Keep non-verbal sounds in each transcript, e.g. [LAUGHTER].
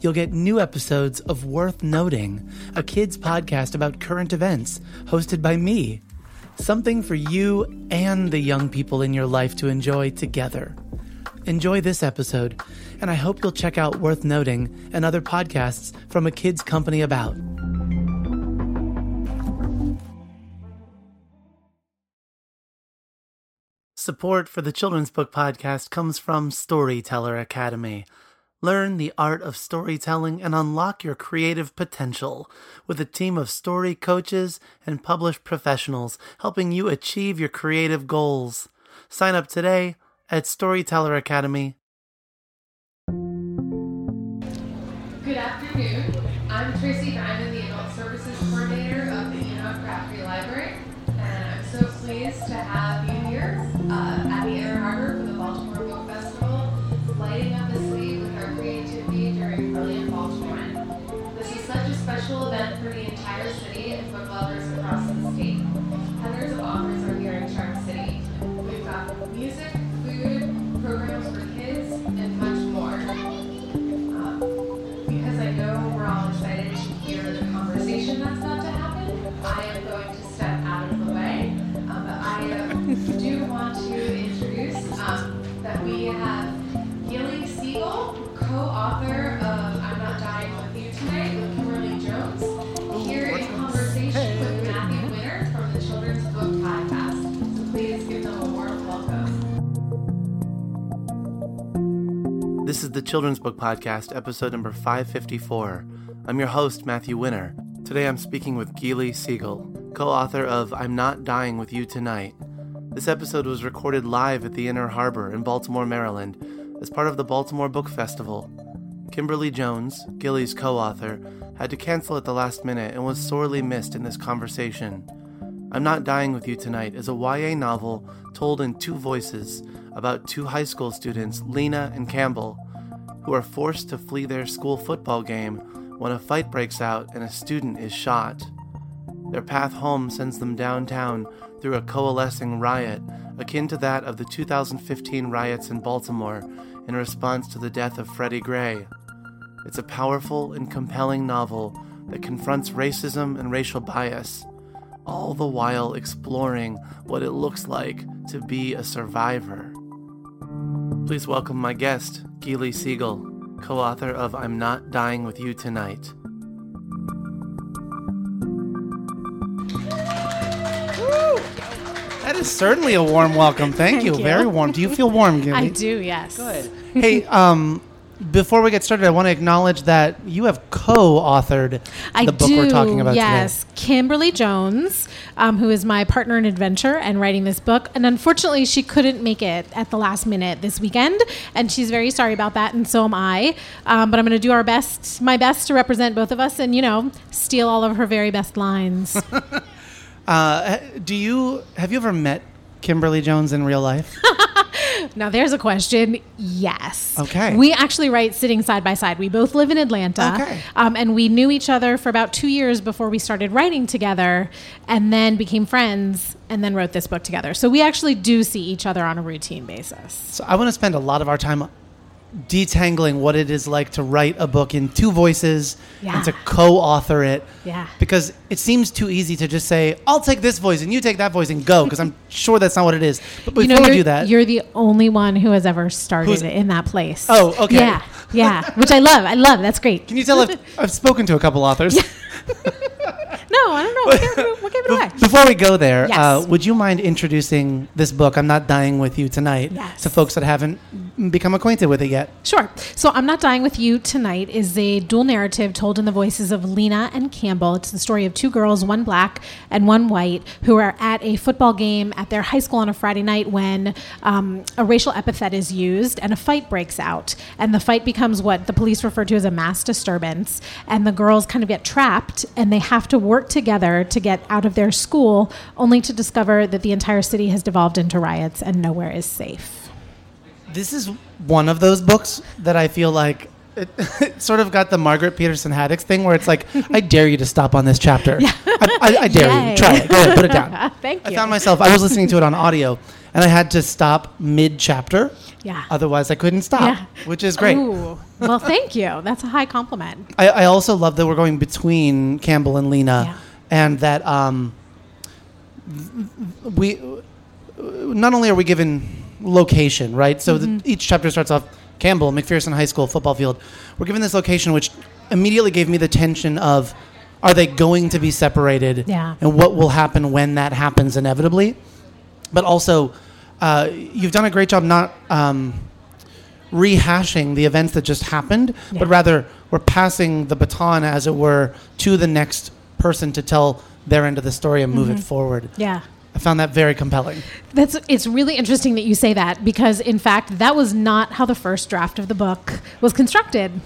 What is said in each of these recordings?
you'll get new episodes of Worth Noting, a kids podcast about current events, hosted by me. Something for you and the young people in your life to enjoy together. Enjoy this episode, and I hope you'll check out Worth Noting and other podcasts from a kids company about. Support for the Children's Book Podcast comes from Storyteller Academy. Learn the art of storytelling and unlock your creative potential with a team of story coaches and published professionals helping you achieve your creative goals. Sign up today at Storyteller Academy. Good afternoon. I'm Tracy Diamond, the Adult Services Coordinator of the Enoch Pratt Free Library, and I'm so pleased to have you here uh, at the Inner Harbor special event for the entire city and book lovers across the state. Hundreds of authors are here in Charm City. We've got music, food, programs for kids, and much more. Um, because I know we're all excited to hear the conversation that's about to happen, I am going to step out of the way. Um, but I uh, do want to introduce um, that we have Gilly Segal, co-author of the Children's Book Podcast, episode number 554. I'm your host, Matthew Winner. Today I'm speaking with Gilly Segal, co author of I'm Not Dying With You Tonight. This episode was recorded live at the Inner Harbor in Baltimore, Maryland, as part of the Baltimore Book Festival. Kimberly Jones, Gilly's co author, had to cancel at the last minute and was sorely missed in this conversation. I'm Not Dying With You Tonight is a YA novel told in two voices about two high school students, Lena and Campbell, who are forced to flee their school football game when a fight breaks out and a student is shot. Their path home sends them downtown through a coalescing riot akin to that of the 2015 riots in Baltimore in response to the death of Freddie Gray. It's a powerful and compelling novel that confronts racism and racial bias, all the while exploring what it looks like to be a survivor. Please welcome my guest, Gilly Segal, co author of I'm Not Dying With You Tonight. That is certainly a warm welcome. Thank, you. you. Very warm. Do you feel warm, Gilly? [LAUGHS] I do, yes. Good. hey, um, before we get started, I want to acknowledge that you have co-authored I the book do, we're talking about yes. today. Kimberly Jones, um, who is my partner in adventure and writing this book. And unfortunately, she couldn't make it at the last minute this weekend. And she's very sorry about that. And so am I. Um, but I'm going to do our best, my best to represent both of us and, you know, steal all of her very best lines. [LAUGHS] Uh, do you have you ever met Kimberly Jones in real life? [LAUGHS] now, there's a question. Yes. Okay. We actually write sitting side by side. We both live in Atlanta. Okay. Um, and we knew each other for about two years before we started writing together and then became friends and then wrote this book together. So we actually do see each other on a routine basis. so I want to spend a lot of our time detangling what it is like to write a book in two voices Yeah. and to co-author it. Yeah. Because it seems too easy to just say, "I'll take this voice and you take that voice and go," because I'm [LAUGHS] sure that's not what it is. But before you know, we you're, do that, you're the only one who has ever started Who's- in that place. Oh, okay. Yeah, yeah, which I love. I love. That's great. can you tell if [LAUGHS] I've spoken to a couple authors? [LAUGHS] No, I don't know. What gave it, what gave it away? Before we go there, Yes. uh, would you mind introducing this book, I'm Not Dying With You Tonight, Yes. to folks that haven't become acquainted with it yet. Sure. So, I'm Not Dying With You Tonight is a dual narrative told in the voices of Lena and Campbell. It's the story of two girls, one black and one white, who are at a football game at their high school on a Friday night when um, a racial epithet is used and a fight breaks out. And the fight becomes what the police refer to as a mass disturbance. And the girls kind of get trapped and they have to work together to get out of their school, only to discover that the entire city has devolved into riots and nowhere is safe. This is one of those books that I feel like it, [LAUGHS] it sort of got the Margaret Peterson Haddix thing where it's like, I dare you to stop on this chapter. I, I, I dare Yay. you. Try it. Go ahead, put it down. [LAUGHS] Thank you. I found myself, I was listening to it on audio and I had to stop mid chapter. Yeah. Otherwise, I couldn't stop, Yeah. which is great. Ooh. Well, thank you. That's a high compliment. [LAUGHS] I, I also love that we're going between Campbell and Lena, Yeah. and that um, we not only are we given location, right? So Mm-hmm. the, each chapter starts off Campbell, McPherson High School football field. We're given this location, which immediately gave me the tension of are they going to be separated, Yeah. and what will happen when that happens inevitably. But also, uh, you've done a great job not. Um, rehashing the events that just happened, but rather we're passing the baton, as it were, to the next person to tell their end of the story and move it forward. Yeah. I found that very compelling. That's it's really interesting that you say that because in fact that was not how the first draft of the book was constructed.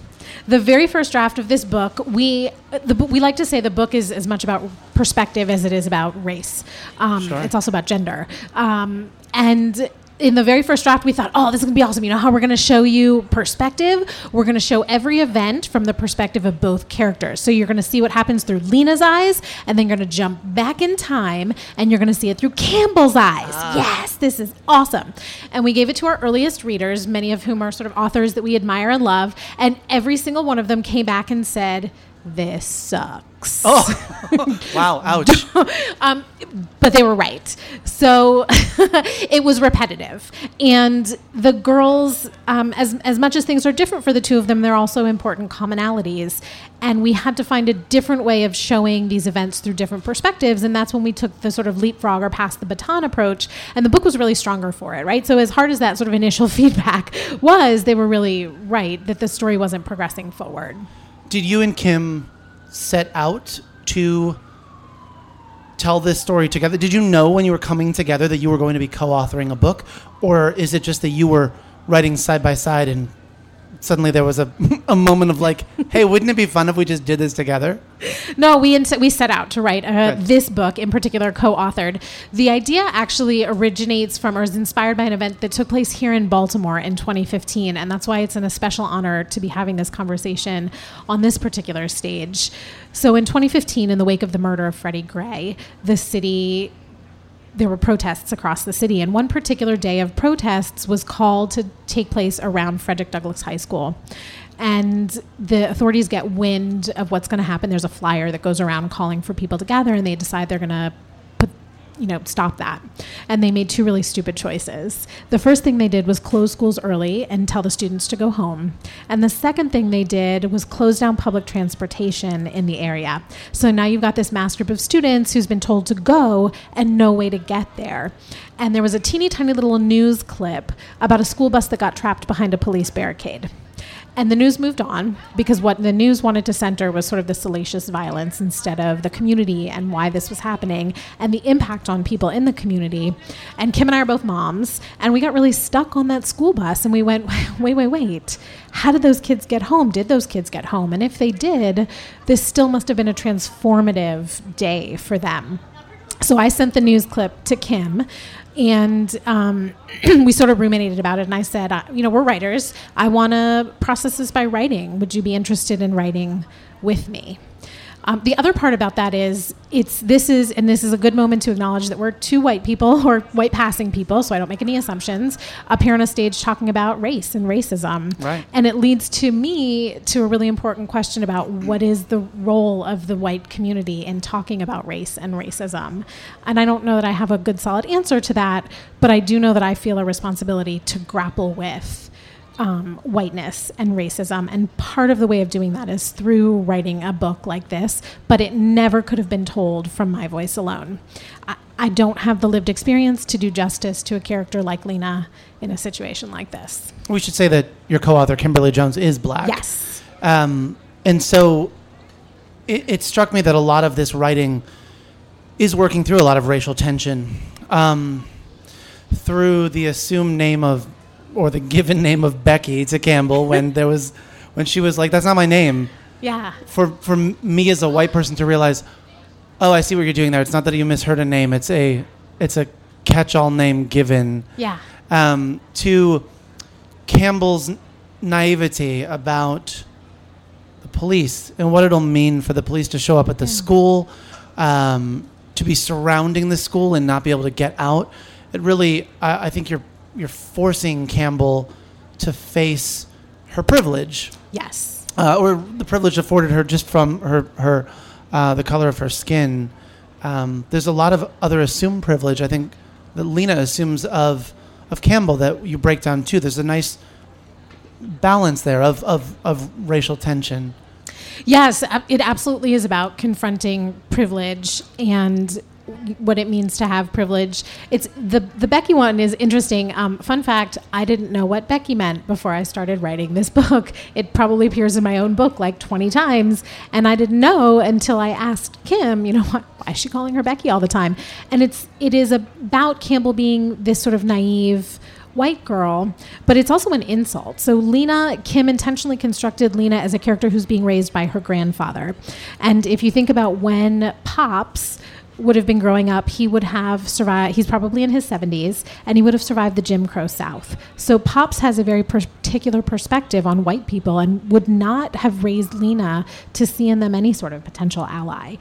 The very first draft of this book, we the we like to say the book is as much about perspective as it is about race. Um, Sure. It's also about gender. Um, and in the very first draft, we thought, oh, this is gonna be awesome. You know how we're gonna show you perspective? We're gonna show every event from the perspective of both characters. So you're gonna see what happens through Lena's eyes, and then you're gonna jump back in time, and you're gonna see it through Campbell's eyes. Ah. Yes, this is awesome. And we gave it to our earliest readers, many of whom are sort of authors that we admire and love, and every single one of them came back and said, this sucks. Oh, [LAUGHS] wow! Ouch. [LAUGHS] Um, but they were right. So [LAUGHS] it was repetitive, and the girls, um, as as much as things are different for the two of them, they're also important commonalities. And we had to find a different way of showing these events through different perspectives, and that's when we took the sort of leapfrog or pass the baton approach. And the book was really stronger for it, right? So as hard as that sort of initial feedback was, they were really right that the story wasn't progressing forward. Did you and Kim set out to tell this story together? Did you know when you were coming together that you were going to be co-authoring a book, or is it just that you were writing side by side and suddenly there was a, [LAUGHS] a moment of like, hey, wouldn't it be fun if we just did this together? No, we ins- we set out to write uh, this book in particular, co-authored. The idea actually originates from or is inspired by an event that took place here in Baltimore in 2015, and that's why it's an especial honor to be having this conversation on this particular stage. So, in 2015, in the wake of the murder of Freddie Gray, the city there were protests across the city, and one particular day of protests was called to take place around Frederick Douglass High School. And the authorities get wind of what's going to happen. There's a flyer that goes around calling for people to gather, and they decide they're going to you know, stop that. And they made two really stupid choices. The first thing they did was close schools early and tell the students to go home. And the second thing they did was close down public transportation in the area. So now you've got this mass group of students who's been told to go and no way to get there. And there was a teeny tiny little news clip about a school bus that got trapped behind a police barricade. And the news moved on because what the news wanted to center was sort of the salacious violence instead of the community and why this was happening and the impact on people in the community. And Kim and I are both moms, and we got really stuck on that school bus and we went, [LAUGHS] wait, wait, wait. How did those kids get home? Did those kids get home? And if they did, this still must have been a transformative day for them. So I sent the news clip to Kim, and um, [CLEARS THROAT] we sort of ruminated about it. And I said, you know, we're writers. I want to process this by writing. Would you be interested in writing with me? Um, the other part about that is it's this is and this is a good moment to acknowledge that we're two white people [LAUGHS] or white passing people, so I don't make any assumptions up here on a stage talking about race and racism. Right. And it leads to me to a really important question about what is the role of the white community in talking about race and racism. And I don't know that I have a good solid answer to that, but I do know that I feel a responsibility to grapple with um, whiteness and racism. And part of the way of doing that is through writing a book like this, but it never could have been told from my voice alone. I, I don't have the lived experience to do justice to a character like Lena in a situation like this. We should say that your co-author Kimberly Jones is black. Yes. Um, and so it, it struck me that a lot of this writing is working through a lot of racial tension um, through the assumed name of or the given name of Becky to Campbell when there was when she was like that's not my name Yeah. for for me as a white person to realize oh I see what you're doing there it's not that you misheard a name it's a it's a catch-all name given Yeah. um, to Campbell's naivety about the police and what it'll mean for the police to show up at the school, um, to be surrounding the school and not be able to get out. It really, I, I think you're you're forcing Campbell to face her privilege, Yes. uh, or the privilege afforded her just from her her uh, the color of her skin. Um, there's a lot of other assumed privilege. I think that Lena assumes of of Campbell that you break down too. There's a nice balance there of of, of racial tension. Yes, it absolutely is about confronting privilege and what it means to have privilege. It's the the Becky one is interesting. Um, fun fact: I didn't know what Becky meant before I started writing this [LAUGHS] book. It probably appears in my own book like twenty times, and I didn't know until I asked Kim. You know, [LAUGHS] why, why is she calling her Becky all the time? And it's it is about Campbell being this sort of naive white girl, but it's also an insult. So Lena, Kim intentionally constructed Lena as a character who's being raised by her grandfather. And if you think about when Pops would have been growing up, he would have survived, he's probably in his 70s, and he would have survived the Jim Crow South. So Pops has a very particular perspective on white people and would not have raised Lena to see in them any sort of potential ally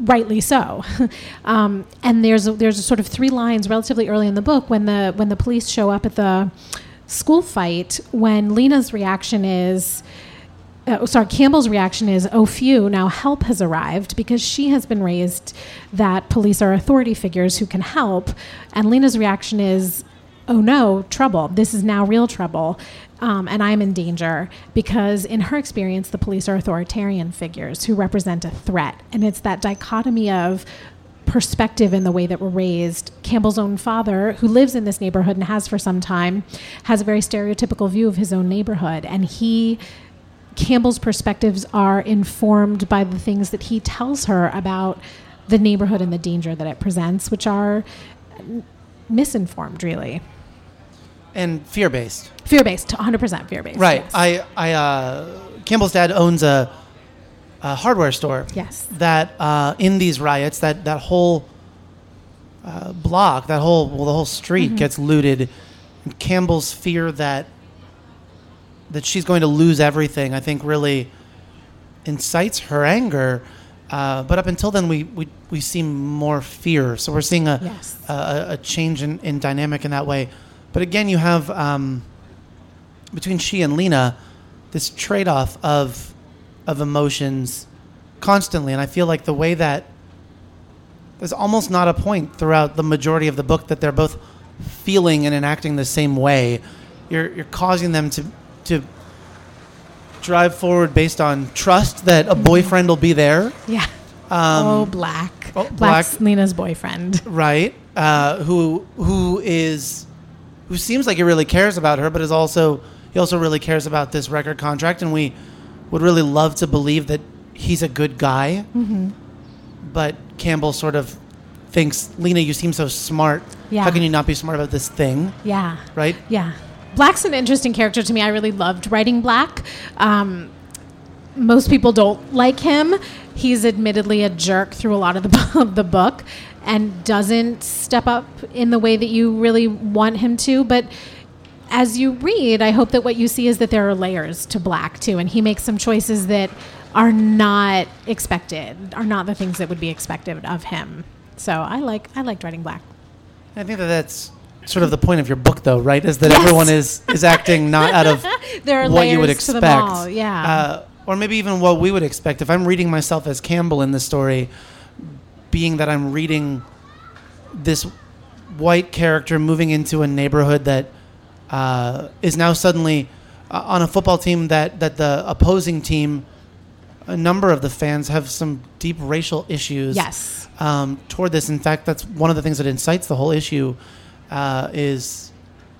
rightly so. [LAUGHS] um, and there's a, there's a sort of three lines relatively early in the book when the when the police show up at the school fight when Lena's reaction is. Uh, sorry, Campbell's reaction is, "Oh, phew! Now help has arrived," because she has been raised that police are authority figures who can help, and Lena's reaction is, "Oh no, trouble! This is now real trouble." um, and I'm in danger because, in her experience, the police are authoritarian figures who represent a threat. And it's that dichotomy of perspective in the way that we're raised. Campbell's own father, who lives in this neighborhood and has for some time, has a very stereotypical view of his own neighborhood. And he. Campbell's perspectives are informed by the things that he tells her about the neighborhood and the danger that it presents, which are misinformed, really. And fear based. Fear based, 100% fear based. Right. yes. I, I, uh, Campbell's dad owns a, a hardware store. Yes. That uh, in these riots, that that whole uh, block, that whole well, the whole street Mm-hmm. gets looted. Campbell's fear that that she's going to lose everything, I think, really incites her anger. Uh, but up until then, we, we, we see more fear. So we're seeing a, Yes. a, a change in, in dynamic in that way. But again, you have um, between she and Lena this trade off of of emotions constantly, and I feel like the way that there's almost not a point throughout the majority of the book that they're both feeling and enacting the same way. You're you're causing them to to drive forward based on trust that a boyfriend will be there, Yeah. Um, oh, Black. oh, Black's Black. Lena's boyfriend. right? Uh, who who is who seems like he really cares about her, but is also he also really cares about this record contract, and we would really love to believe that he's a good guy. Mm-hmm. But Campbell sort of thinks, Lena, you seem so smart. Yeah. How can you not be smart about this thing? Yeah. Right? Yeah. Black's an interesting character to me. I really loved writing Black. Um, most people don't like him. He's admittedly a jerk through a lot of the, [LAUGHS] of the book and doesn't step up in the way that you really want him to. But as you read, I hope that what you see is that there are layers to Black too, and he makes some choices that are not expected, are not the things that would be expected of him. So I like I liked writing Black. I think that that's sort of the point of your book, though, right? Is that Yes. everyone is is acting not out of [LAUGHS] There what you would expect, yeah. uh, or maybe even what we would expect. If I'm reading myself as Campbell in the story, being that I'm reading this white character moving into a neighborhood that uh, is now suddenly uh, on a football team that that the opposing team, a number of the fans have some deep racial issues. Yes. Um, toward this, in fact, that's one of the things that incites the whole issue. Uh, is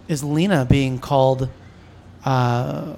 is Lena being called uh,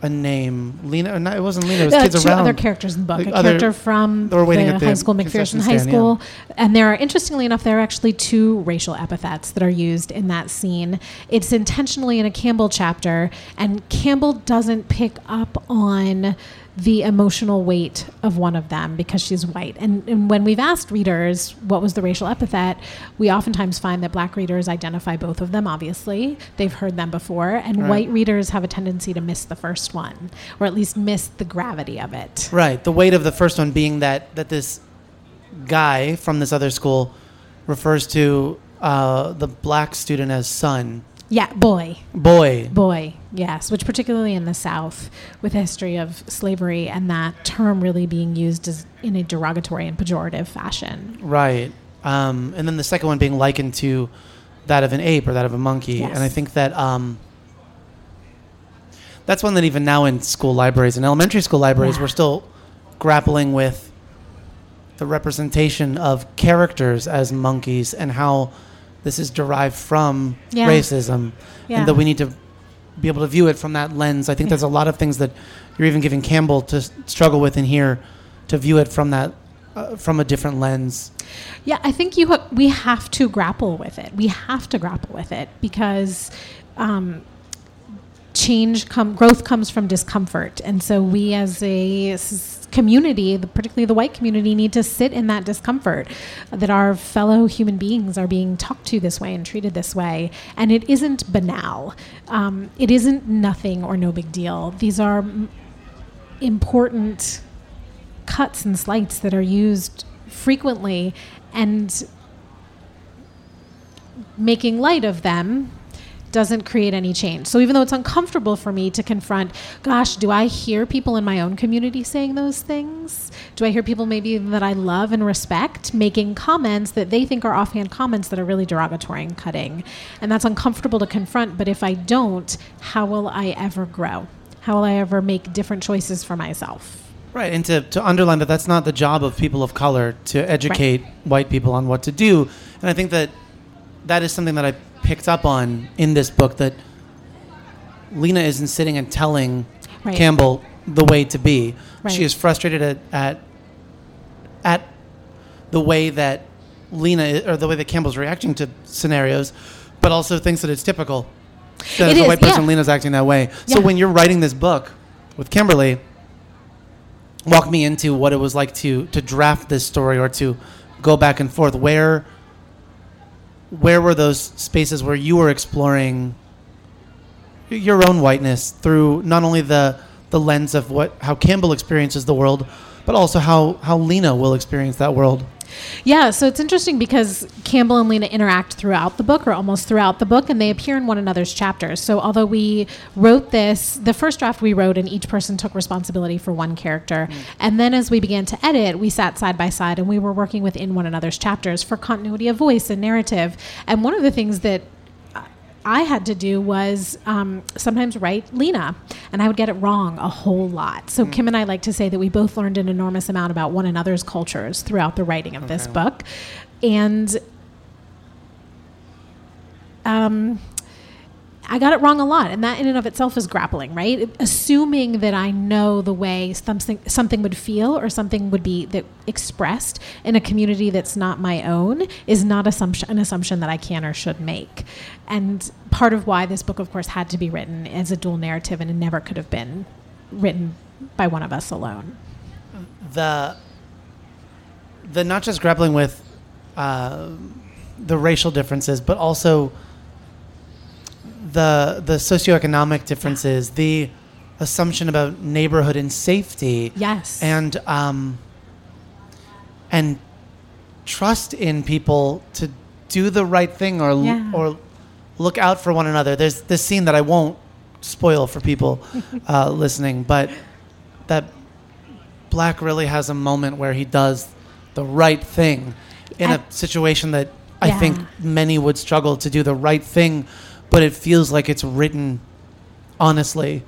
a name? Lena? No, it wasn't Lena. It was are kids two around. other characters in the book. Like a other- character from they were waiting the high school, McPherson High stand, yeah. School, and there are, interestingly enough, there are actually two racial epithets that are used in that scene. It's intentionally in a Campbell chapter, and Campbell doesn't pick up on the emotional weight of one of them because she's white. And, and when we've asked readers what was the racial epithet, we oftentimes find that black readers identify both of them, obviously. They've heard them before. And Right. white readers have a tendency to miss the first one, or at least miss the gravity of it. Right. The weight of the first one being that that this guy from this other school refers to uh, the black student as son, Yeah, boy, boy. boy, yes. Which particularly in the South, with a history of slavery and that term really being used as in a derogatory and pejorative fashion. Right. Um, and then the second one being likened to that of an ape or that of a monkey. Yes. And I think that um, that's one that even now in school libraries and elementary school libraries, Yeah. we're still grappling with the representation of characters as monkeys and how this is derived from Yeah. racism. Yeah. And that we need to be able to view it from that lens. I think Yeah. there's a lot of things that you're even giving Campbell to struggle with in here to view it from that uh, from a different lens. Yeah, I think you ha- we have to grapple with it. We have to grapple with it because um, change come growth comes from discomfort, and so we as a s- community, particularly the white community, need to sit in that discomfort that our fellow human beings are being talked to this way and treated this way, and it isn't banal. Um, it isn't nothing or no big deal. These are m- important cuts and slights that are used frequently and making light of them doesn't create any change. So even though it's uncomfortable for me to confront, gosh, do I hear people in my own community saying those things? Do I hear people maybe that I love and respect making comments that they think are offhand comments that are really derogatory and cutting? And that's uncomfortable to confront, but if I don't, how will I ever grow? How will I ever make different choices for myself? Right, and to, to underline that that's not the job of people of color to educate white people on what to do. And I think that that is something that I picked up on in this book that Lena isn't sitting and telling Right. Campbell the way to be. Right. She is frustrated at, at at the way that Lena or the way that Campbell's reacting to scenarios, but also thinks that it's typical. That It as a white person, yeah. Lena's acting that way. So Yeah. when you're writing this book with Kimberly, walk me into what it was like to to draft this story or to go back and forth. Where where were those spaces where you were exploring your own whiteness through not only the the lens of what how Campbell experiences the world, but also how how Lena will experience that world. Yeah, so it's interesting because Campbell and Lena interact throughout the book, or almost throughout the book, and they appear in one another's chapters. So, although we wrote this, the first draft we wrote, and each person took responsibility for one character. Mm. And then as we began to edit, we sat side by side and we were working within one another's chapters for continuity of voice and narrative. And one of the things that I had to do was um, sometimes write Lena, and I would get it wrong a whole lot. So Kim and I like to say that we both learned an enormous amount about one another's cultures throughout the writing of this book, and um, I got it wrong a lot, and that in and of itself is grappling, right? Assuming that I know the way something something would feel or something would be that expressed in a community that's not my own is not assumption an assumption that I can or should make. And part of why this book, of course, had to be written as a dual narrative, and it never could have been written by one of us alone. the the not just grappling with uh, the racial differences, but also the the socioeconomic differences, the assumption about neighborhood and safety, Yes. and um, and trust in people to do the right thing or Yeah. or look out for one another. There's this scene that I won't spoil for people [LAUGHS] uh, listening, but that Black really has a moment where he does the right thing in And- a situation that I think many would struggle to do the right thing, but it feels like it's written honestly.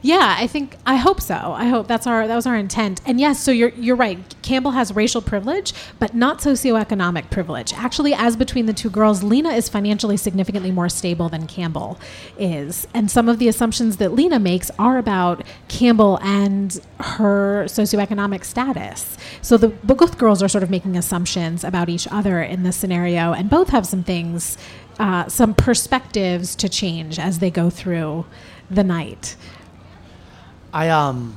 Yeah, I think I hope so. I hope that's our that was our intent. And yes, so you're you're right. Campbell has racial privilege, but not socioeconomic privilege. Actually, as between the two girls, Lena is financially significantly more stable than Campbell is. And some of the assumptions that Lena makes are about Campbell and her socioeconomic status. So the both girls are sort of making assumptions about each other in this scenario, and both have some things, uh, some perspectives to change as they go through the night. I um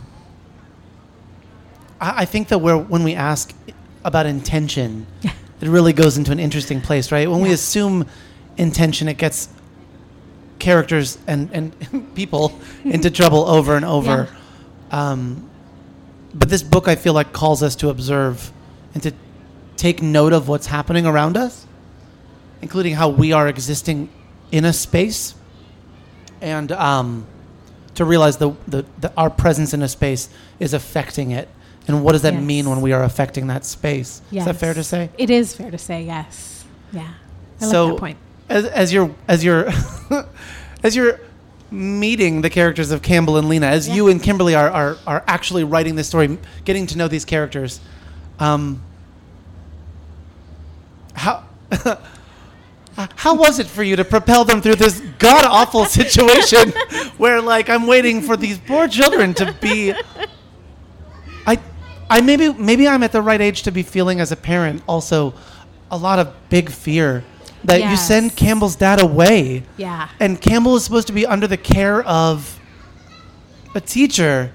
I, I think that we're when we ask about intention, Yeah. it really goes into an interesting place, right? When we assume intention, it gets characters and and [LAUGHS] people into [LAUGHS] trouble over and over. Um, but this book, I feel like, calls us to observe and to take note of what's happening around us, including how we are existing in a space, and um, to realize the, the, the our presence in a space is affecting it. And what does that Yes. mean when we are affecting that space? Is that fair to say? It is fair to say, yes. Yeah. I so like that point. As, as you're as you're [LAUGHS] as you're meeting the characters of Campbell and Lena, as Yeah. you and Kimberly are, are are actually writing this story, getting to know these characters, um, how [LAUGHS] Uh, how was it for you to propel them through this god awful [LAUGHS] situation where like I'm waiting for these poor children to be I I maybe maybe I'm at the right age to be feeling as a parent also a lot of big fear that you send Campbell's dad away. Yeah. And Campbell is supposed to be under the care of a teacher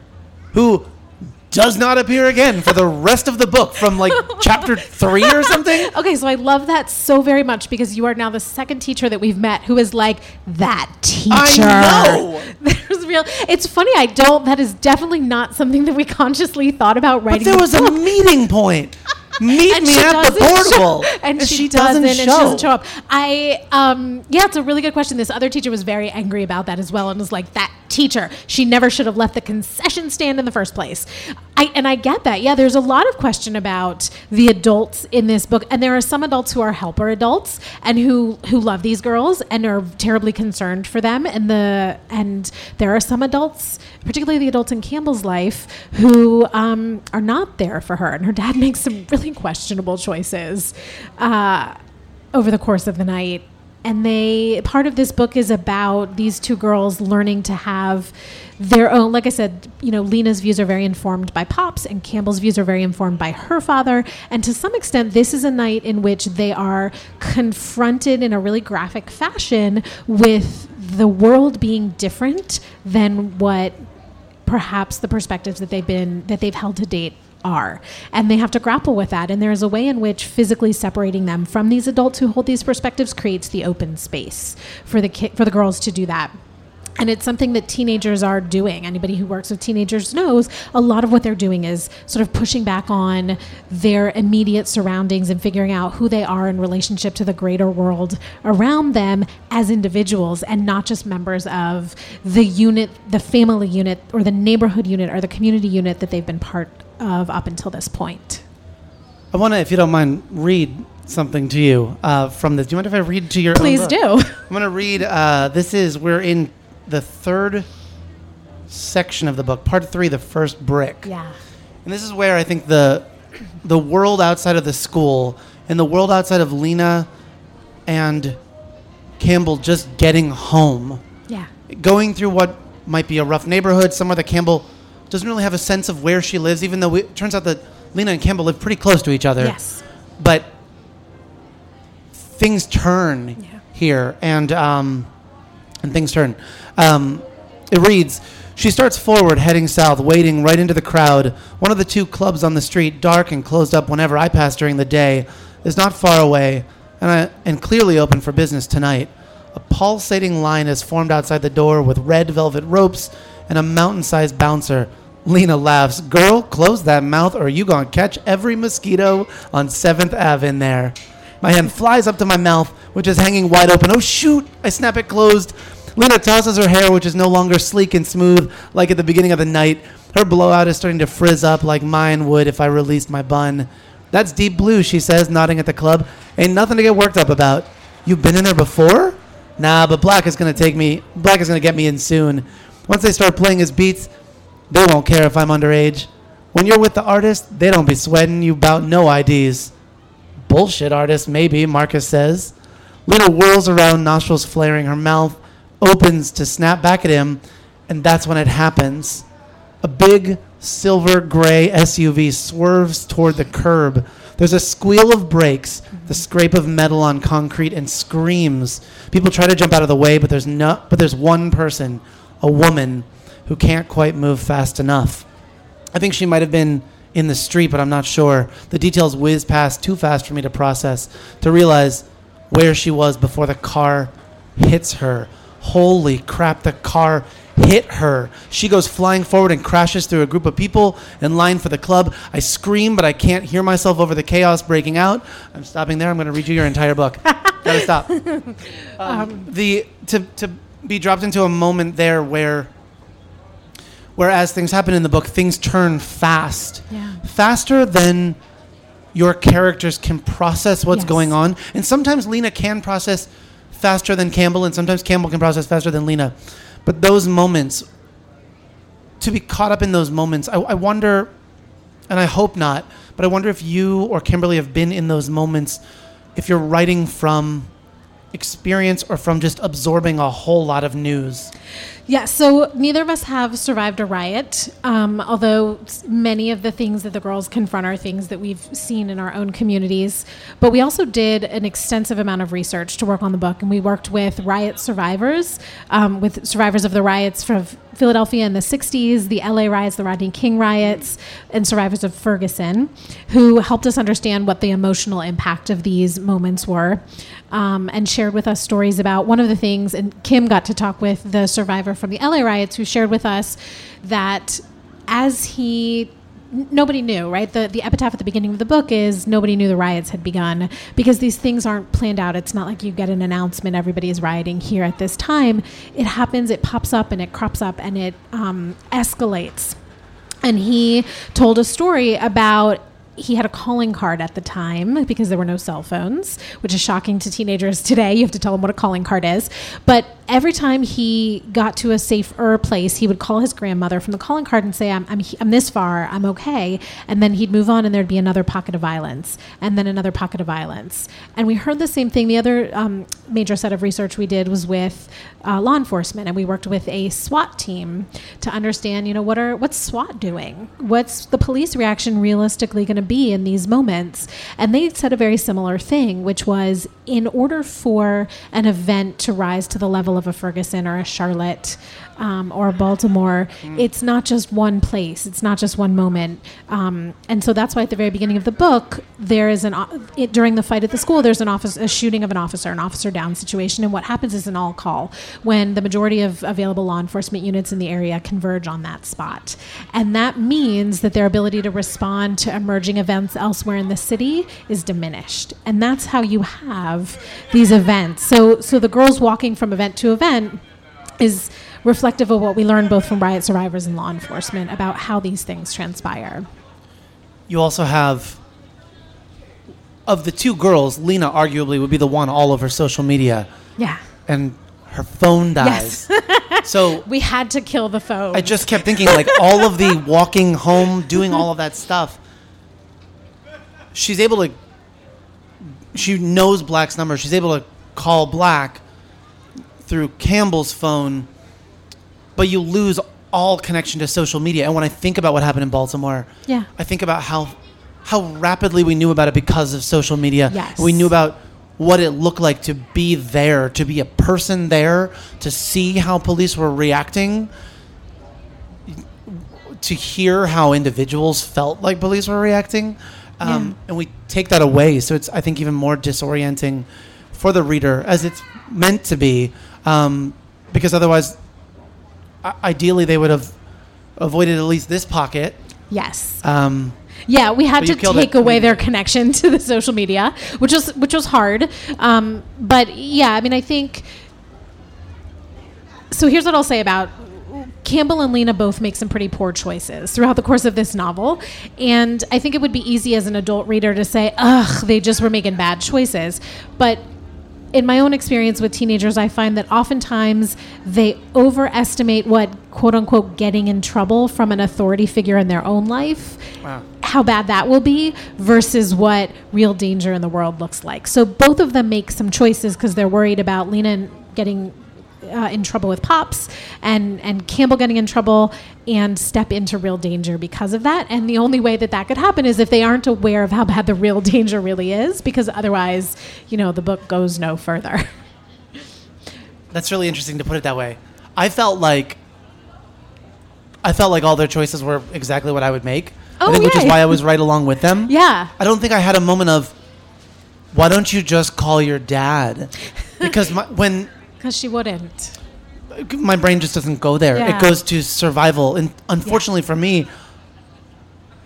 who does not appear again for the rest of the book from like [LAUGHS] chapter 3 or something. [LAUGHS] Okay, so I love that so very much because you are now the second teacher that we've met who is like that teacher. I know. [LAUGHS] There's real. It's funny. I don't. That is definitely not something that we consciously thought about writing. But there the was a meeting point. Meet And me at the doesn't portable. show- [LAUGHS] and, she, doesn't, and she show. doesn't show up. I um yeah, it's a really good question. This other teacher was very angry about that as well, and was like, "That teacher, she never should have left the concession stand in the first place." I and I get that. Yeah, there's a lot of question about the adults in this book, and there are some adults who are helper adults and who who love these girls and are terribly concerned for them, and the and there are some adults, particularly the adults in Campbell's life, who um, are not there for her, and her dad [LAUGHS] makes some really questionable choices uh, over the course of the night. And they part of this book is about these two girls learning to have their own. Like I said, you know, Lena's views are very informed by Pops, and Campbell's views are very informed by her father. And to some extent, this is a night in which they are confronted in a really graphic fashion with the world being different than what perhaps the perspectives that they've been that they've held to date are. And they have to grapple with that. And there is a way in which physically separating them from these adults who hold these perspectives creates the open space for the ki- for the girls to do that and it's something that teenagers are doing. Anybody who works with teenagers knows a lot of what they're doing is sort of pushing back on their immediate surroundings and figuring out who they are in relationship to the greater world around them as individuals and not just members of the unit, the family unit, or the neighborhood unit, or the community unit that they've been part of up until this point. I want to, if you don't mind, read something to you uh, from this. Do you mind if I read to your Please do. I'm going to read. Uh, this is we're in the third section of the book, part three, the first brick. Yeah. And this is where I think the the world outside of the school and the world outside of Lena and Campbell just getting home, Yeah. going through what might be a rough neighborhood, somewhere that Campbell doesn't really have a sense of where she lives, even though we, it turns out that Lena and Campbell live pretty close to each other. Yes. But things turn Yeah. here, and um, and things turn. Um, it reads. She starts forward, heading south, wading right into the crowd. One of the two clubs on the street, dark and closed up whenever I pass during the day, is not far away and, I, and clearly open for business tonight. A pulsating line is formed outside the door with red velvet ropes and a mountain sized bouncer. Lena laughs. Girl, close that mouth or you gonna catch every mosquito on 7th Ave in there. My hand flies up to my mouth, which is hanging wide open. Oh shoot! I snap it closed. Lena tosses her hair, which is no longer sleek and smooth like at the beginning of the night. Her blowout is starting to frizz up like mine would if I released my bun. That's deep blue, she says, nodding at the club. Ain't nothing to get worked up about. You've been in there before? Nah, but Black is gonna take me. Black is gonna get me in soon. Once they start playing his beats, they won't care if I'm underage. When you're with the artist, they don't be sweating you about no IDs. Bullshit artist, maybe, Marcus says. Lena whirls around, nostrils flaring. Her mouth opens to snap back at him, and that's when it happens. A big silver gray SUV swerves toward the curb. There's a squeal of brakes, the scrape of metal on concrete, and screams. People try to jump out of the way, but there's no. But there's one person, a woman, who can't quite move fast enough. I think she might have been in the street, but I'm not sure. The details whiz past too fast for me to process, to realize where she was before the car hits her. Holy crap, the car hit her. She goes flying forward and crashes through a group of people in line for the club. I scream, but I can't hear myself over the chaos breaking out. I'm stopping there. I'm going to read you your entire book. [LAUGHS] Gotta stop. Um, the to to be dropped into a moment there where whereas things happen in the book, things turn fast, Yeah. faster than your characters can process what's Yes. going on. And sometimes Lena can process faster than Campbell, and sometimes Campbell can process faster than Lena. But those moments, to be caught up in those moments, I, I wonder, and I hope not, but I wonder if you or Kimberly have been in those moments, if you're writing from experience or from just absorbing a whole lot of news. Yeah, so neither of us have survived a riot, um, although many of the things that the girls confront are things that we've seen in our own communities. But we also did an extensive amount of research to work on the book, and we worked with riot survivors, um, with survivors of the riots from Philadelphia in the 60s, the LA riots, the Rodney King riots, and survivors of Ferguson, who helped us understand what the emotional impact of these moments were um, and shared with us stories about one of the things. And Kim got to talk with the survivor from the LA riots who shared with us that as he nobody knew right? The the epitaph at the beginning of the book is nobody knew the riots had begun because these things aren't planned out. It's not like you get an announcement everybody is rioting here at this time. It happens it pops up and it crops up and it um, escalates. And he told a story about he had a calling card at the time because there were no cell phones, which is shocking to teenagers today. You have to tell them what a calling card is. But every time he got to a safer place, he would call his grandmother from the calling card and say, I'm, I'm, I'm this far, I'm okay. And then he'd move on and there'd be another pocket of violence and then another pocket of violence. And we heard the same thing. The other um, major set of research we did was with uh, law enforcement, and we worked with a SWAT team to understand, you know, what are what's SWAT doing? What's the police reaction realistically going to be in these moments? And they said a very similar thing, which was in order for an event to rise to the level of a Ferguson or a Charlotte um, or Baltimore, it's not just one place, it's not just one moment. Um, and so that's why at the very beginning of the book, there is an it, during the fight at the school, there's an office a shooting of an officer, an officer down situation, and what happens is an all call when the majority of available law enforcement units in the area converge on that spot, and that means that their ability to respond to emerging events elsewhere in the city is diminished, and that's how you have these events. So so the girls walking from event to event is reflective of what we learned both from riot survivors and law enforcement about how these things transpire. You also have of the two girls, Lena arguably would be the one all over social media, Yeah. and her phone dies. Yes. [LAUGHS] so We had to kill the phone. I just kept thinking, like all of the walking home, doing all of that stuff. She's able to. She knows Black's number. She's able to call Black through Campbell's phone, but you lose all connection to social media. And when I think about what happened in Baltimore, Yeah. I think about how how rapidly we knew about it because of social media. Yes. We knew about what it looked like to be there, to be a person there, to see how police were reacting, to hear how individuals felt like police were reacting. Um, Yeah. And we take that away. So it's, I think, even more disorienting for the reader, as it's meant to be, um, because otherwise, ideally, they would have avoided at least this pocket. yes. Um, Yeah, we had to take it. away their connection [LAUGHS] to the social media, which was which was hard. Um, but yeah, I mean, I think. So here's what I'll say about Campbell and Lena both make some pretty poor choices throughout the course of this novel, and I think it would be easy as an adult reader to say, "Ugh, they just were making bad choices," but in my own experience with teenagers, I find that oftentimes they overestimate what quote unquote getting in trouble from an authority figure in their own life. Wow. How bad that will be versus what real danger in the world looks like. So both of them make some choices because they're worried about Lena getting uh, in trouble with pops and and Campbell getting in trouble and step into real danger because of that and the only way that that could happen is if they aren't aware of how bad the real danger really is because otherwise you know the book goes no further [LAUGHS] That's really interesting to put it that way. I felt like I felt like all their choices were exactly what I would make. I Oh, think, which is why I was right along with them. [LAUGHS] yeah I don't think I had a moment of why don't you just call your dad? [LAUGHS] Because my, when because she wouldn't my brain just doesn't go there. Yeah. It goes to survival, and unfortunately for me,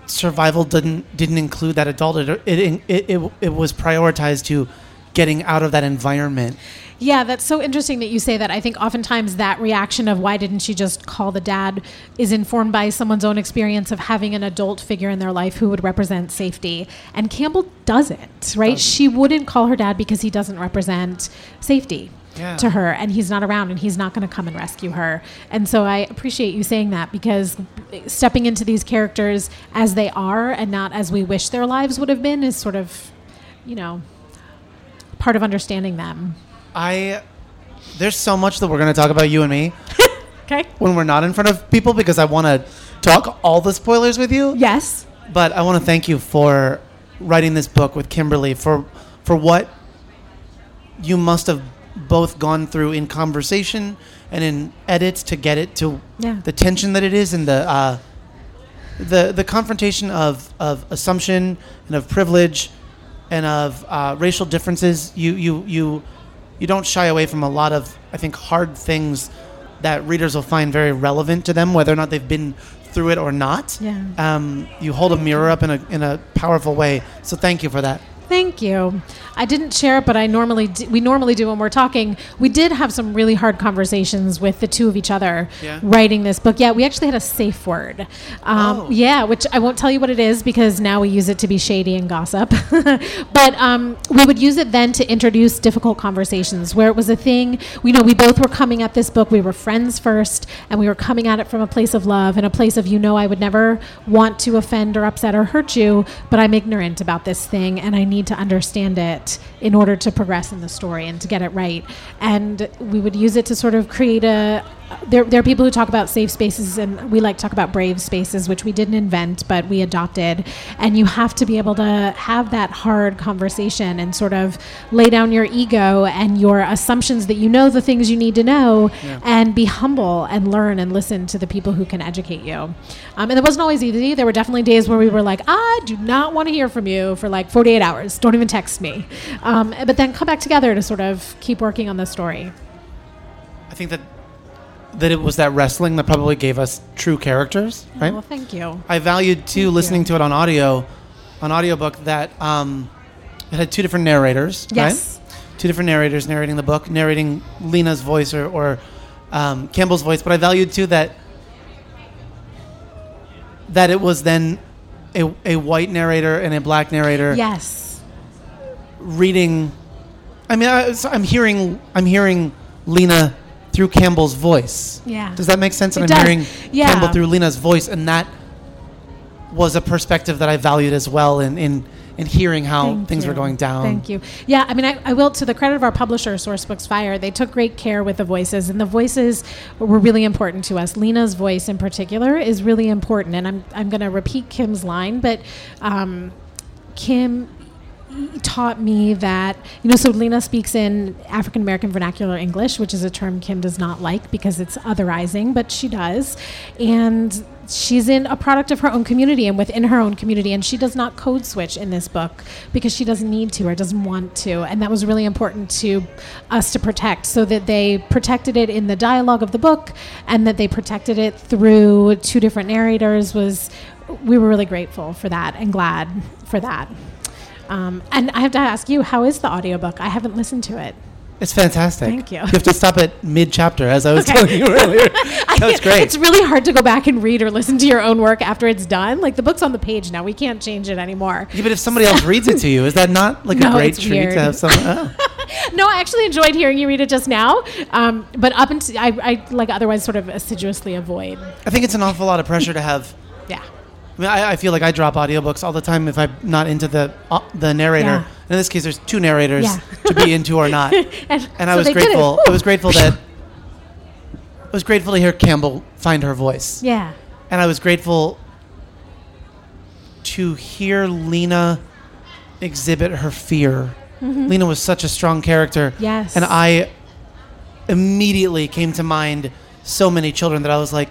survival didn't didn't include that adult. It it, it it it was prioritized to getting out of that environment. Yeah, that's so interesting that you say that. I think oftentimes that reaction of why didn't she just call the dad is informed by someone's own experience of having an adult figure in their life who would represent safety. And Campbell doesn't, right? She wouldn't call her dad because he doesn't represent safety. Yeah. To her, and he's not around, and he's not going to come and rescue her. And so I appreciate you saying that because stepping into these characters as they are and not as we wish their lives would have been is sort of, you know, part of understanding them. I there's so much that we're going to talk about you and me [LAUGHS] Okay. when we're not in front of people because I want to talk all the spoilers with you. Yes. But I want to thank you for writing this book with Kimberly for for what you must have both gone through in conversation and in edits to get it to Yeah. the tension that it is and the uh, the the confrontation of of assumption and of privilege and of uh, racial differences. You you you you don't shy away from a lot of I think hard things that readers will find very relevant to them, whether or not they've been through it or not. Yeah. Um, you hold a mirror up in a in a powerful way. So thank you for that. Thank you. I didn't share it, but I normally do, we normally do when we're talking. We did have some really hard conversations with the two of each other Yeah. writing this book. Yeah, we actually had a safe word. Um, Oh. Yeah, which I won't tell you what it is because now we use it to be shady and gossip. [LAUGHS] but um, we would use it then to introduce difficult conversations where it was a thing. We know we both were coming at this book. We were friends first, and we were coming at it from a place of love and a place of you know I would never want to offend or upset or hurt you, but I'm ignorant about this thing and I need to understand it in order to progress in the story and to get it right. And we would use it to sort of create a. There, there are people who talk about safe spaces, and we like to talk about brave spaces, which we didn't invent, but we adopted. And you have to be able to have that hard conversation and sort of lay down your ego and your assumptions that you know the things you need to know, and be humble and learn and listen to the people who can educate you. Um, and it wasn't always easy. There were definitely days where we were like, I do not want to hear from you for like 48 hours. Don't even text me. Um, but then come back together to sort of keep working on the story. I think that that it was that wrestling that probably gave us true characters, right? Well, thank you. I valued too Thank listening you. to it on audio, on audiobook that um, it had two different narrators, Yes. right? Two different narrators narrating the book, narrating Lena's voice or, or um, Campbell's voice. But I valued too that that it was then a, a white narrator and a black narrator Yes. reading. I mean, I, I'm hearing I'm hearing Lena through Campbell's voice. Yeah. Does that make sense? And It I'm does. hearing Yeah. Campbell through Lena's voice, and that was a perspective that I valued as well in in, in hearing how Thank things you. were going down. Thank you. Yeah, I mean, I, I will, to the credit of our publisher, Sourcebooks Fire, they took great care with the voices, and the voices were really important to us. Lena's voice, in particular, is really important, and I'm, I'm going to repeat Kim's line, but um, Kim taught me that you know so Lena speaks in African American vernacular English which is a term Kim does not like because it's otherizing but she does. And she's in a product of her own community and within her own community and she does not code switch in this book because she doesn't need to or doesn't want to. And that was really important to us to protect so that they protected it in the dialogue of the book and that they protected it through two different narrators was we were really grateful for that and glad for that um, and I have to ask you, how is the audiobook? I haven't listened to it. It's fantastic. Thank you. You have to stop at mid chapter, as I was Okay. telling you earlier. [LAUGHS] That's great. It's really hard to go back and read or listen to your own work after it's done. Like the book's on the page now. We can't change it anymore. Yeah, but if somebody else reads it to you, is that not like [LAUGHS] No, a great treat weird. to have someone? Oh. [LAUGHS] no, I actually enjoyed hearing you read it just now. Um, but up until I, I like otherwise sort of assiduously avoid. I think it's an awful lot of pressure to have. Yeah. I mean, I, I feel like I drop audiobooks all the time if I'm not into the uh, the narrator. Yeah. In this case, there's two narrators Yeah. to be into or not. [LAUGHS] And, And I was they did it. grateful. I was grateful that I was grateful to hear Campbell find her voice, Yeah. and I was grateful to hear Lena exhibit her fear. Lena was such a strong character. Mm-hmm. Yes. And I immediately came to mind so many children that I was like,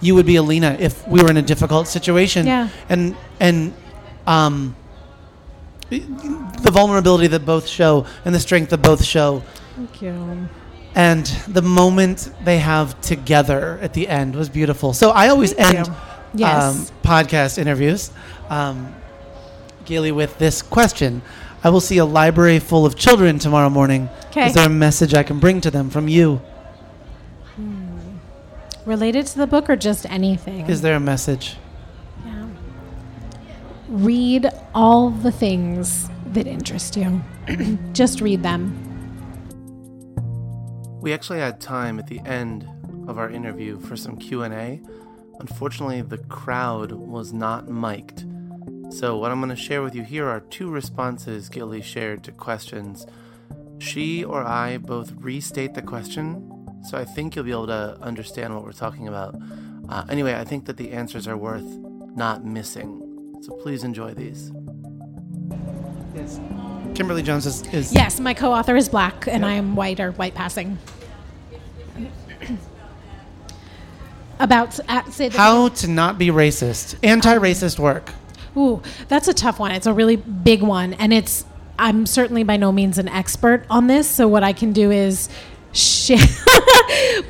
you would be Alina if we were in a difficult situation. Yeah. And and um the vulnerability that both show and the strength that both show Thank you. and the moment they have together at the end was beautiful. So I always Thank end. Yes. um, podcast interviews, um, Gilly, with this question. I will see a library full of children tomorrow morning. 'Kay. Is there a message I can bring to them from you? Related to the book or just anything? Is there a message? Yeah. Read all the things that interest you. [CLEARS THROAT] just read them. We actually had time at the end of our interview for some Q&A. Unfortunately, the crowd was not mic'd. So what I'm going to share with you here are two responses Gilly shared to questions. She or I both restate the question, so I think you'll be able to understand what we're talking about. Uh, anyway, I think that the answers are worth not missing. So please enjoy these. Yes. Kimberly Jones is, is Yes, my co-author is black and I am white or white passing. [CLEARS THROAT] About uh, say the how to not be racist. Anti-racist work. Ooh, that's a tough one. It's a really big one, and it's. I'm certainly by no means an expert on this, so what I can do is share. [LAUGHS]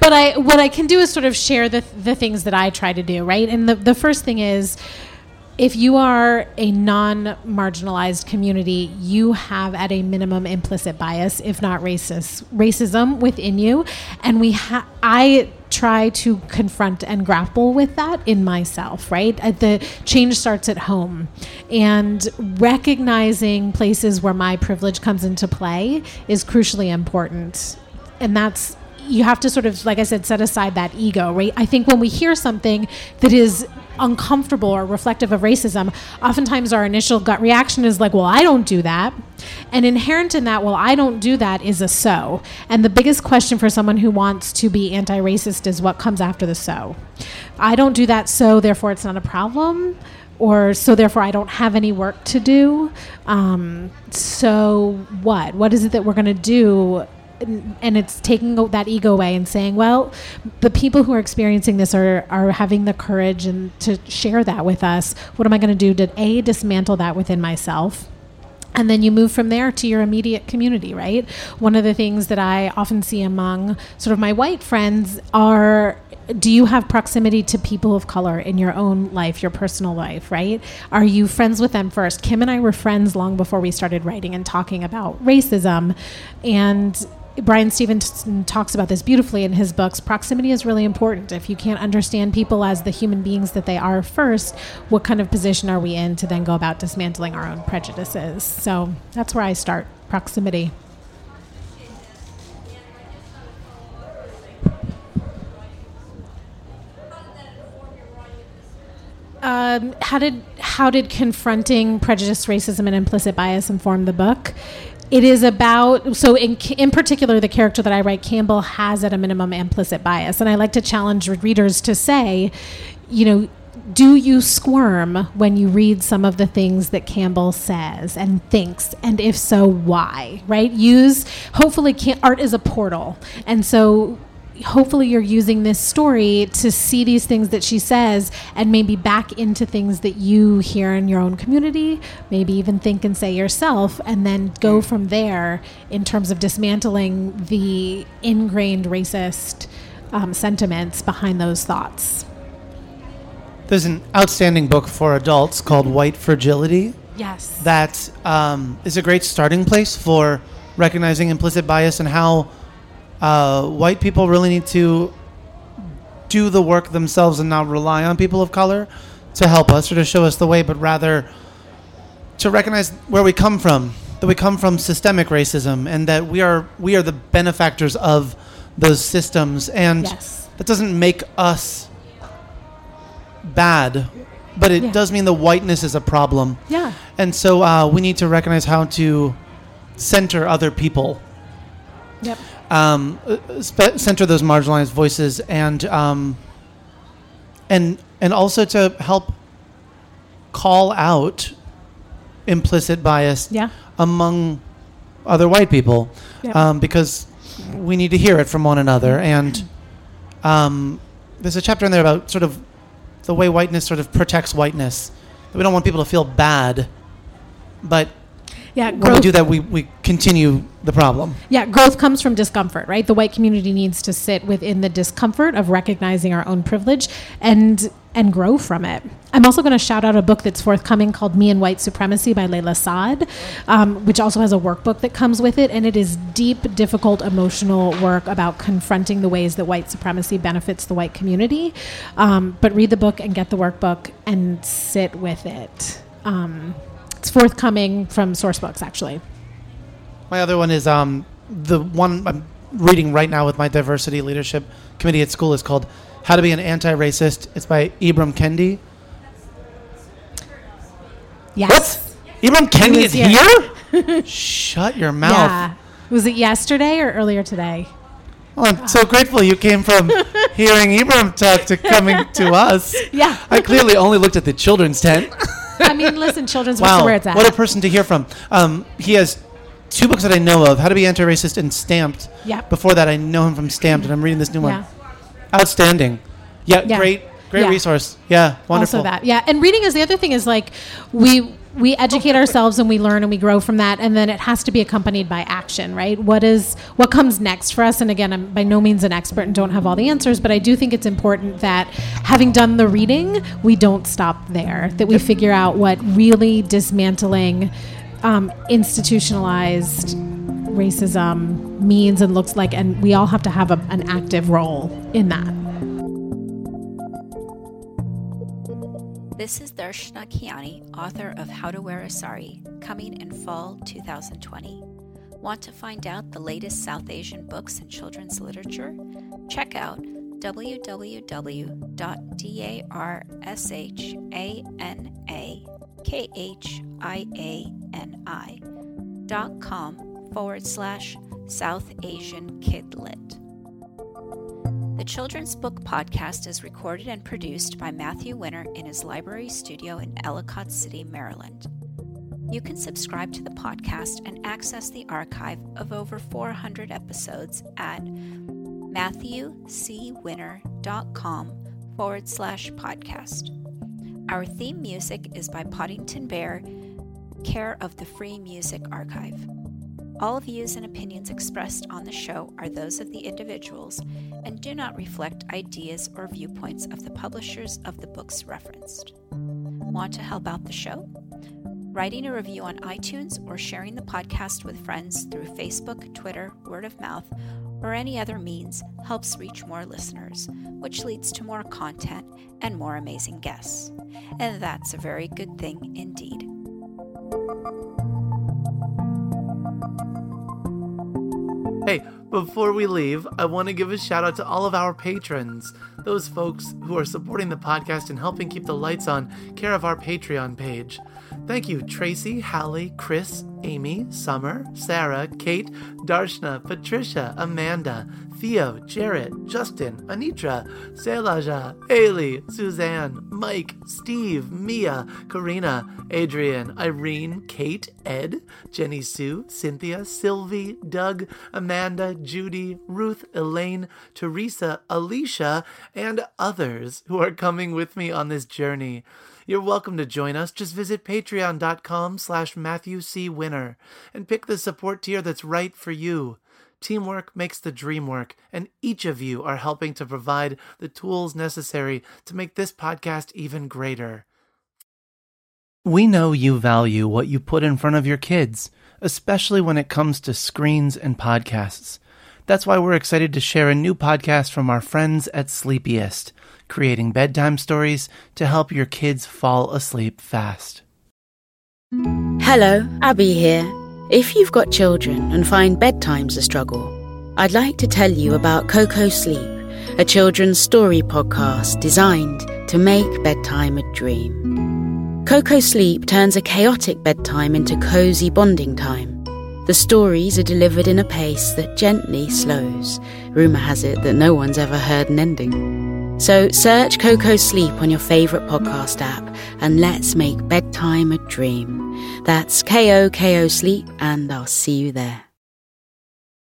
but I, what I can do is sort of share the the things that I try to do, right? And the the first thing is. If you are a non-marginalized community, you have at a minimum implicit bias, if not racist racism within you, and we ha- I try to confront and grapple with that in myself, right? Uh, The change starts at home. And recognizing places where my privilege comes into play is crucially important. And that's, you have to sort of, like I said, set aside that ego, right? I think when we hear something that is uncomfortable or reflective of racism, oftentimes our initial gut reaction is like, well, I don't do that. And inherent in that, well, I don't do that is a so. And the biggest question for someone who wants to be anti racist is what comes after the so. I don't do that, so therefore it's not a problem. Or so therefore I don't have any work to do. Um, so what? What is it that we're going to do and it's taking that ego away and saying, well, the people who are experiencing this are, are having the courage and to share that with us. What am I going to do to a dismantle that within myself? And then you move from there to your immediate community, right? One of the things that I often see among sort of my white friends are do you have proximity to people of color in your own life, your personal life, right? Are you friends with them first? Kim and I were friends long before we started writing and talking about racism. And Bryan Stevenson talks about this beautifully in his books. Proximity is really important. If you can't understand people as the human beings that they are first, what kind of position are we in to then go about dismantling our own prejudices? So that's where I start proximity. Um, how did how did confronting prejudice, racism, and implicit bias inform the book? It is about so in in particular the character that I write, Campbell, has at a minimum implicit bias, and I like to challenge readers to say, you know. Do you squirm when you read some of the things that Campbell says and thinks? And if so, why? Right? Use, hopefully, art is a portal. And so hopefully you're using this story to see these things that she says and maybe back into things that you hear in your own community maybe even think and say yourself and then go from there in terms of dismantling the ingrained racist um, sentiments behind those thoughts. There's an outstanding book for adults called White Fragility. Yes. That um, is a great starting place for recognizing implicit bias and how uh, white people really need to do the work themselves and not rely on people of color to help us or to show us the way, but rather to recognize where we come from that we come from systemic racism and that we are we are the benefactors of those systems and Yes. that doesn't make us bad but it Yeah. does mean the whiteness is a problem Yeah. and so uh, we need to recognize how to center other people Yep. Um, spe- center those marginalized voices and um, and and also to help call out implicit bias Yeah. among other white people um, because we need to hear it from one another. And um, there's a chapter in there about sort of the way whiteness sort of protects whiteness. We don't want people to feel bad but Yeah. when we Growth, do that we, we continue the problem yeah. Growth comes from discomfort, right? The white community needs to sit within the discomfort of recognizing our own privilege and and grow from it. I'm also going to shout out a book that's forthcoming called Me and White Supremacy by Layla Saad, um, which also has a workbook that comes with it. And it is deep, difficult, emotional work about confronting the ways that white supremacy benefits the white community. Um, but read the book and get the workbook and sit with it. Um, it's forthcoming from Sourcebooks, actually. My other one is um, the one I'm reading right now with my diversity leadership committee at school is called How to Be an Anti-Racist. It's by Ibram Kendi. Yes. What? Ibram Kendi is here. here? [LAUGHS] Shut your mouth. Yeah. Was it yesterday or earlier today? Well, I'm so grateful you came from [LAUGHS] hearing Ibram talk to coming to us. Yeah. I clearly only looked at the children's tent. [LAUGHS] I mean, listen, children's books wow, are where it's at. what a person to hear from. Um, he has two books that I know of: How to Be Anti-Racist and Stamped. Yep. Before that, I know him from Stamped, and I'm reading this new yeah. one. Outstanding. Yeah, Yeah. great, great Yeah. resource. Yeah, wonderful. Also that. Yeah. And reading is the other thing is like we we educate ourselves and we learn and we grow from that and then it has to be accompanied by action, right? What is what comes next for us? And again, I'm by no means an expert and don't have all the answers, but I do think it's important that having done the reading, we don't stop there. That we figure out what really dismantling um, institutionalized racism means and looks like and we all have to have a, an active role in that. This is Darshana Khiani, author of How to Wear a Sari, coming in fall 2020. Want to find out the latest South Asian books and children's literature? Check out www.darshanakhiani.com forward slash South Asian Kidlit. Children's Book Podcast is recorded and produced by Matthew Winner in his library studio in Ellicott City, Maryland. You can subscribe to the podcast and access the archive of over 400 episodes at matthewcwinner.com forward slash podcast. Our theme music is by Poddington Bear, care of the Free Music Archive. All views and opinions expressed on the show are those of the individuals and do not reflect ideas or viewpoints of the publishers of the books referenced. Want to help out the show? Writing a review on iTunes or sharing the podcast with friends through Facebook, Twitter, word of mouth, or any other means helps reach more listeners, which leads to more content and more amazing guests. And that's a very good thing indeed. Hey, before we leave, I want to give a shout out to all of our patrons, those folks who are supporting the podcast and helping keep the lights on, care of our Patreon page. Thank you, Tracy, Hallie, Chris, Amy, Summer, Sarah, Kate, Darshna, Patricia, Amanda, Theo, Jarrett, Justin, Anitra, Selaja, Ailey, Suzanne, Mike, Steve, Mia, Karina, Adrian, Irene, Kate, Ed, Jenny Sue, Cynthia, Sylvie, Doug, Amanda, Judy, Ruth, Elaine, Teresa, Alicia, and others who are coming with me on this journey. You're welcome to join us. Just visit patreon.com slash Matthew C. Winner and pick the support tier that's right for you. Teamwork makes the dream work, and each of you are helping to provide the tools necessary to make this podcast even greater. We know you value what you put in front of your kids, especially when it comes to screens and podcasts. That's why we're excited to share a new podcast from our friends at Sleepiest, creating bedtime stories to help your kids fall asleep fast. Hello, Abby here. If you've got children and find bedtime's a struggle, I'd like to tell you about Koko Sleep, a children's story podcast designed to make bedtime a dream. Koko Sleep turns a chaotic bedtime into cozy bonding time. The stories are delivered in a pace that gently slows. Rumour has it that no one's ever heard an ending. So search Koko Sleep on your favourite podcast app and let's make bedtime a dream. That's K O K O Sleep, and I'll see you there.